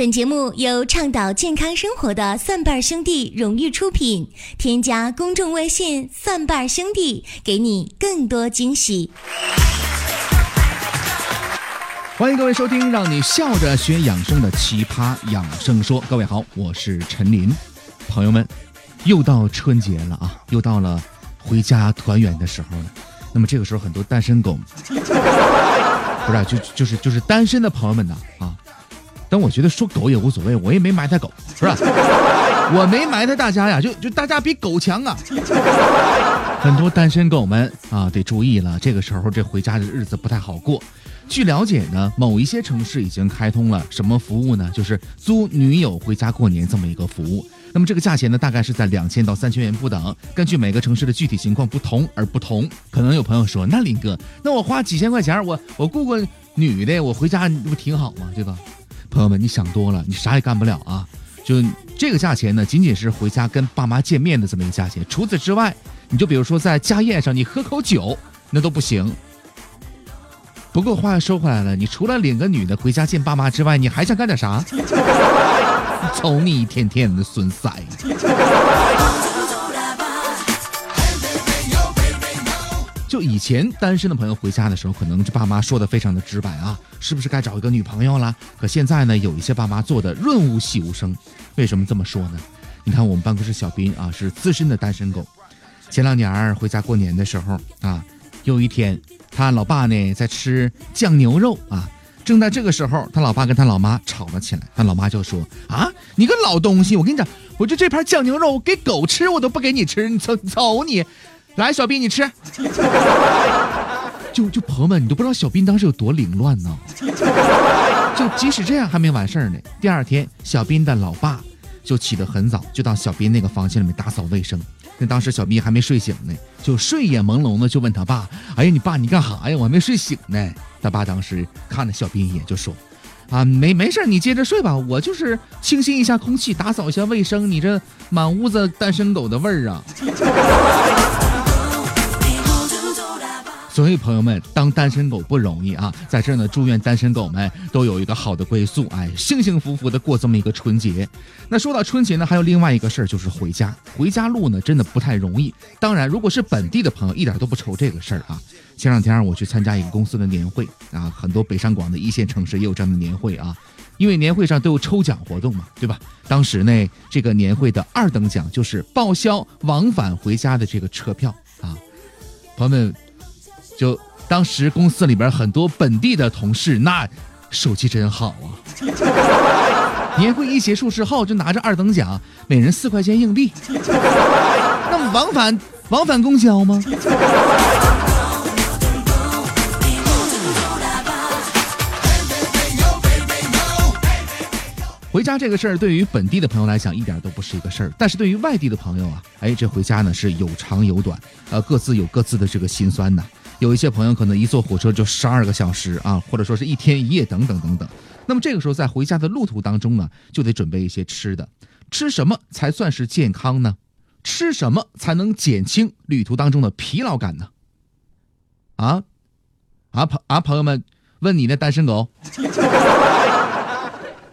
本节目由倡导健康生活的蒜瓣兄弟荣誉出品。添加公众微信“蒜瓣兄弟”，给你更多惊喜。欢迎各位收听，让你笑着学养生的奇葩养生说。各位好，我是陈林。朋友们，又到春节了啊，又到了回家团圆的时候了。那么这个时候，很多单身狗，不是就就是就是单身的朋友们呢啊。但我觉得说狗也无所谓，我也没埋汰狗，是吧？我没埋汰大家呀，就就大家比狗强啊！很多单身狗们啊，得注意了，这个时候这回家的日子不太好过。据了解呢，某一些城市已经开通了什么服务呢？就是租女友回家过年这么一个服务。那么这个价钱呢，大概是在两千到三千元不等，根据每个城市的具体情况不同而不同。可能有朋友说，那林哥，那我花几千块钱，我我雇个女的，我回家不挺好吗？对吧？朋友们，你想多了，你啥也干不了啊！就这个价钱呢，仅仅是回家跟爸妈见面的这么一个价钱。除此之外，你就比如说在家宴上，你喝口酒那都不行。不过话又说回来了，你除了领个女的回家见爸妈之外，你还想干点啥？瞅你一天天的损塞。就以前单身的朋友回家的时候，可能这爸妈说的非常的直白啊，是不是该找一个女朋友了？可现在呢，有一些爸妈做的润物细无声。为什么这么说呢？你看我们办公室小斌啊，是资深的单身狗。前两年回家过年的时候啊，有一天他老爸呢在吃酱牛肉啊，正在这个时候，他老爸跟他老妈吵了起来。他老妈就说啊，你个老东西，我跟你讲，我就这盘酱牛肉给狗吃，我都不给你吃，你瞅瞅你。来，小斌，你吃。就就朋友们，你都不知道小斌当时有多凌乱呢。就即使这样还没完事儿呢。第二天，小斌的老爸就起得很早，就到小斌那个房间里面打扫卫生。那当时小斌还没睡醒呢，就睡眼朦胧的就问他爸：“哎呀，你爸你干啥呀？我还没睡醒呢。”他爸当时看了小斌一眼，就说：“啊，没没事，你接着睡吧，我就是清新一下空气，打扫一下卫生。你这满屋子单身狗的味儿啊。”所以朋友们，当单身狗不容易啊！在这儿呢，祝愿单身狗们都有一个好的归宿，哎，幸幸福福的过这么一个春节。那说到春节呢，还有另外一个事儿，就是回家。回家路呢，真的不太容易。当然，如果是本地的朋友，一点都不愁这个事儿啊。前两天我去参加一个公司的年会啊，很多北上广的一线城市也有这样的年会啊，因为年会上都有抽奖活动嘛，对吧？当时呢，这个年会的二等奖就是报销往返回家的这个车票啊，朋友们。就当时公司里边很多本地的同事，那手气真好啊！年会一结束之后，就拿着二等奖，每人四块钱硬币。那么往返往返公交吗？回家这个事儿，对于本地的朋友来讲，一点都不是一个事儿。但是对于外地的朋友啊，哎，这回家呢是有长有短，呃，各自有各自的这个心酸呐。有一些朋友可能一坐火车就十二个小时啊，或者说是一天一夜等等等等。那么这个时候在回家的路途当中呢，就得准备一些吃的。吃什么才算是健康呢？吃什么才能减轻旅途当中的疲劳感呢？啊啊朋啊朋友们，问你那单身狗。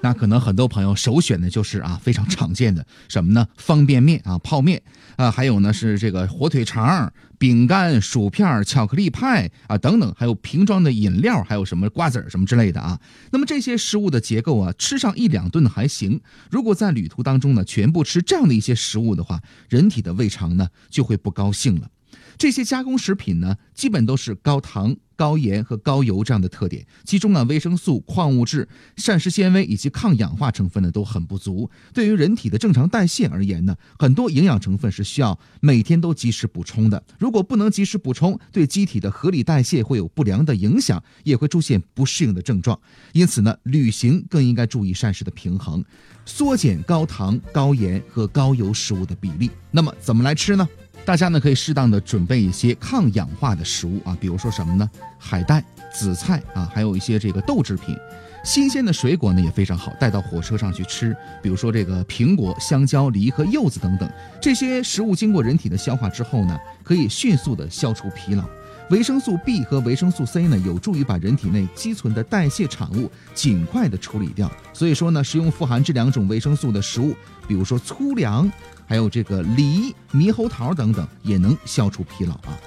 那可能很多朋友首选的就是啊非常常见的什么呢？方便面啊，泡面啊，还有呢是这个火腿肠、饼干、薯片、巧克力派啊等等，还有瓶装的饮料，还有什么瓜子儿什么之类的啊。那么这些食物的结构啊，吃上一两顿还行。如果在旅途当中呢，全部吃这样的一些食物的话，人体的胃肠呢就会不高兴了。这些加工食品呢，基本都是高糖、高盐和高油这样的特点，其中呢，维生素、矿物质、膳食纤维以及抗氧化成分呢都很不足。对于人体的正常代谢而言呢，很多营养成分是需要每天都及时补充的。如果不能及时补充，对机体的合理代谢会有不良的影响，也会出现不适应的症状。因此呢，旅行更应该注意膳食的平衡，缩减高糖、高盐和高油食物的比例。那么怎么来吃呢？大家呢可以适当的准备一些抗氧化的食物啊，比如说什么呢？海带、紫菜啊，还有一些这个豆制品。新鲜的水果呢也非常好带到火车上去吃，比如说这个苹果、香蕉、梨和柚子等等。这些食物经过人体的消化之后呢，可以迅速的消除疲劳。维生素 B 和维生素 C 呢，有助于把人体内积存的代谢产物尽快的处理掉。所以说呢，食用富含这两种维生素的食物，比如说粗粮，还有这个梨、猕猴桃等等，也能消除疲劳啊。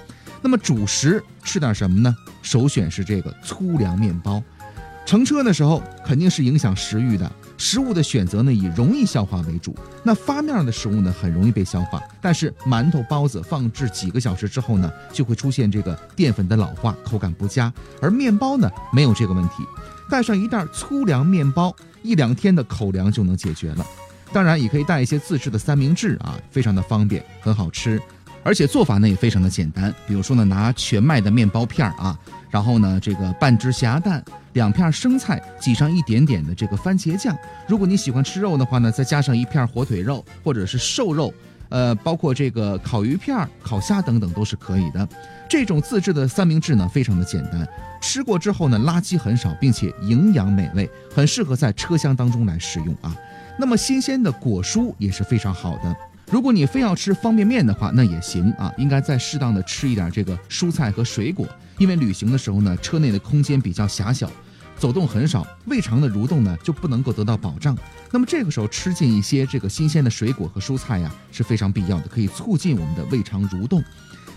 那么主食吃点什么呢？首选是这个粗粮面包。乘车的时候肯定是影响食欲的。食物的选择呢，以容易消化为主。那发面的食物呢，很容易被消化。但是馒头、包子放置几个小时之后呢，就会出现这个淀粉的老化，口感不佳。而面包呢，没有这个问题，带上一袋粗粮面包，一两天的口粮就能解决了。当然，也可以带一些自制的三明治啊，非常的方便，很好吃。而且做法呢也非常的简单，比如说呢，拿全麦的面包片儿啊，然后呢，这个半只咸鸭蛋，两片生菜，挤上一点点的这个番茄酱。如果你喜欢吃肉的话呢，再加上一片火腿肉或者是瘦肉，呃，包括这个烤鱼片、烤虾等等都是可以的。这种自制的三明治呢，非常的简单，吃过之后呢，垃圾很少，并且营养美味，很适合在车厢当中来使用啊。那么新鲜的果蔬也是非常好的。如果你非要吃方便面的话，那也行啊，应该再适当的吃一点这个蔬菜和水果，因为旅行的时候呢，车内的空间比较狭小，走动很少，胃肠的蠕动呢就不能够得到保障。那么这个时候吃进一些这个新鲜的水果和蔬菜呀是非常必要的，可以促进我们的胃肠蠕动。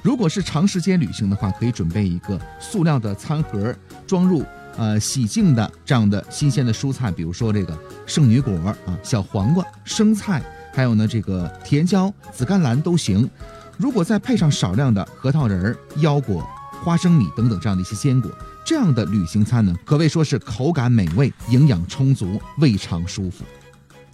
如果是长时间旅行的话，可以准备一个塑料的餐盒，装入呃洗净的这样的新鲜的蔬菜，比如说这个圣女果啊、小黄瓜、生菜。还有呢，这个甜椒、紫甘蓝都行。如果再配上少量的核桃仁、腰果、花生米等等这样的一些坚果，这样的旅行餐呢，可谓说是口感美味、营养充足、胃肠舒服。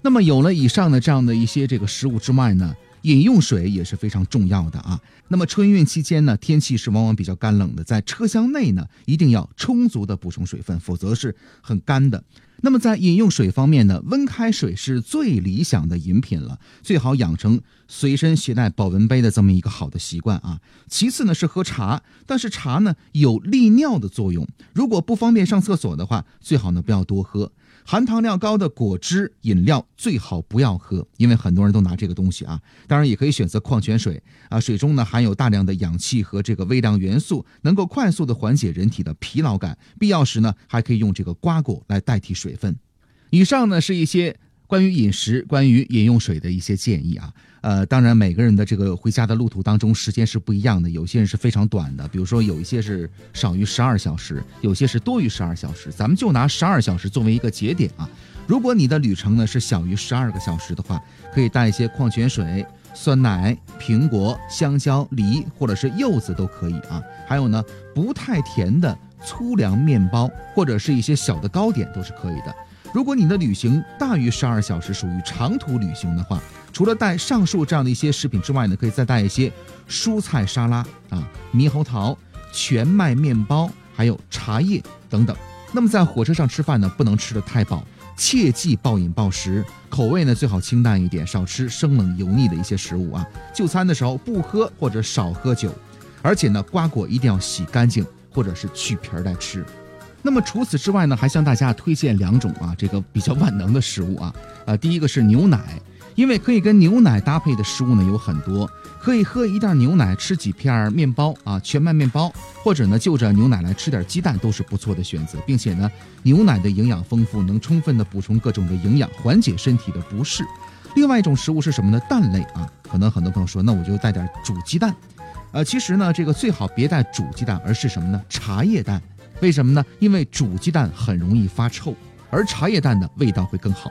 那么有了以上的这样的一些这个食物之外呢，饮用水也是非常重要的啊。那么春运期间呢，天气是往往比较干冷的，在车厢内呢，一定要充足的补充水分，否则是很干的。那么在饮用水方面呢，温开水是最理想的饮品了，最好养成随身携带保温杯的这么一个好的习惯啊。其次呢是喝茶，但是茶呢有利尿的作用，如果不方便上厕所的话，最好呢不要多喝。含糖量高的果汁饮料最好不要喝，因为很多人都拿这个东西啊。当然也可以选择矿泉水啊，水中呢含有大量的氧气和这个微量元素，能够快速的缓解人体的疲劳感。必要时呢还可以用这个瓜果来代替水分。以上呢是一些。关于饮食、关于饮用水的一些建议啊，呃，当然每个人的这个回家的路途当中时间是不一样的，有些人是非常短的，比如说有一些是少于十二小时，有些是多于十二小时，咱们就拿十二小时作为一个节点啊。如果你的旅程呢是小于十二个小时的话，可以带一些矿泉水、酸奶、苹果、香蕉、梨或者是柚子都可以啊，还有呢不太甜的粗粮面包或者是一些小的糕点都是可以的。如果你的旅行大于十二小时，属于长途旅行的话，除了带上述这样的一些食品之外呢，可以再带一些蔬菜沙拉啊、猕猴桃、全麦面包，还有茶叶等等。那么在火车上吃饭呢，不能吃得太饱，切忌暴饮暴食，口味呢最好清淡一点，少吃生冷油腻的一些食物啊。就餐的时候不喝或者少喝酒，而且呢，瓜果一定要洗干净或者是去皮儿再吃。那么除此之外呢，还向大家推荐两种啊，这个比较万能的食物啊，呃，第一个是牛奶，因为可以跟牛奶搭配的食物呢有很多，可以喝一袋牛奶，吃几片面包啊，全麦面包，或者呢就着牛奶来吃点鸡蛋都是不错的选择，并且呢，牛奶的营养丰富，能充分的补充各种的营养，缓解身体的不适。另外一种食物是什么呢？蛋类啊，可能很多朋友说，那我就带点煮鸡蛋，呃，其实呢，这个最好别带煮鸡蛋，而是什么呢？茶叶蛋。为什么呢？因为煮鸡蛋很容易发臭，而茶叶蛋的味道会更好。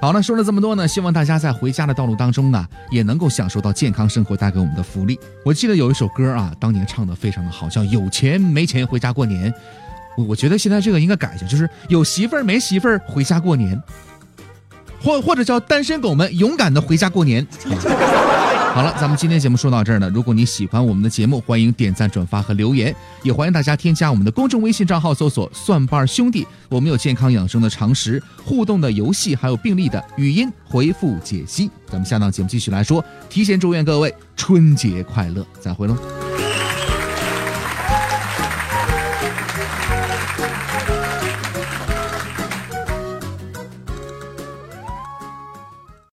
好了，说了这么多呢，希望大家在回家的道路当中呢，也能够享受到健康生活带给我们的福利。我记得有一首歌啊，当年唱的非常的好，叫《有钱没钱回家过年》。我我觉得现在这个应该改一下，就是有媳妇儿没媳妇儿回家过年，或 或者叫单身狗们勇敢的回家过年。好了，咱们今天节目说到这儿呢。如果你喜欢我们的节目，欢迎点赞、转发和留言，也欢迎大家添加我们的公众微信账号，搜索“蒜瓣兄弟”。我们有健康养生的常识、互动的游戏，还有病例的语音回复解析。咱们下档节目继续来说，提前祝愿各位春节快乐，再会喽。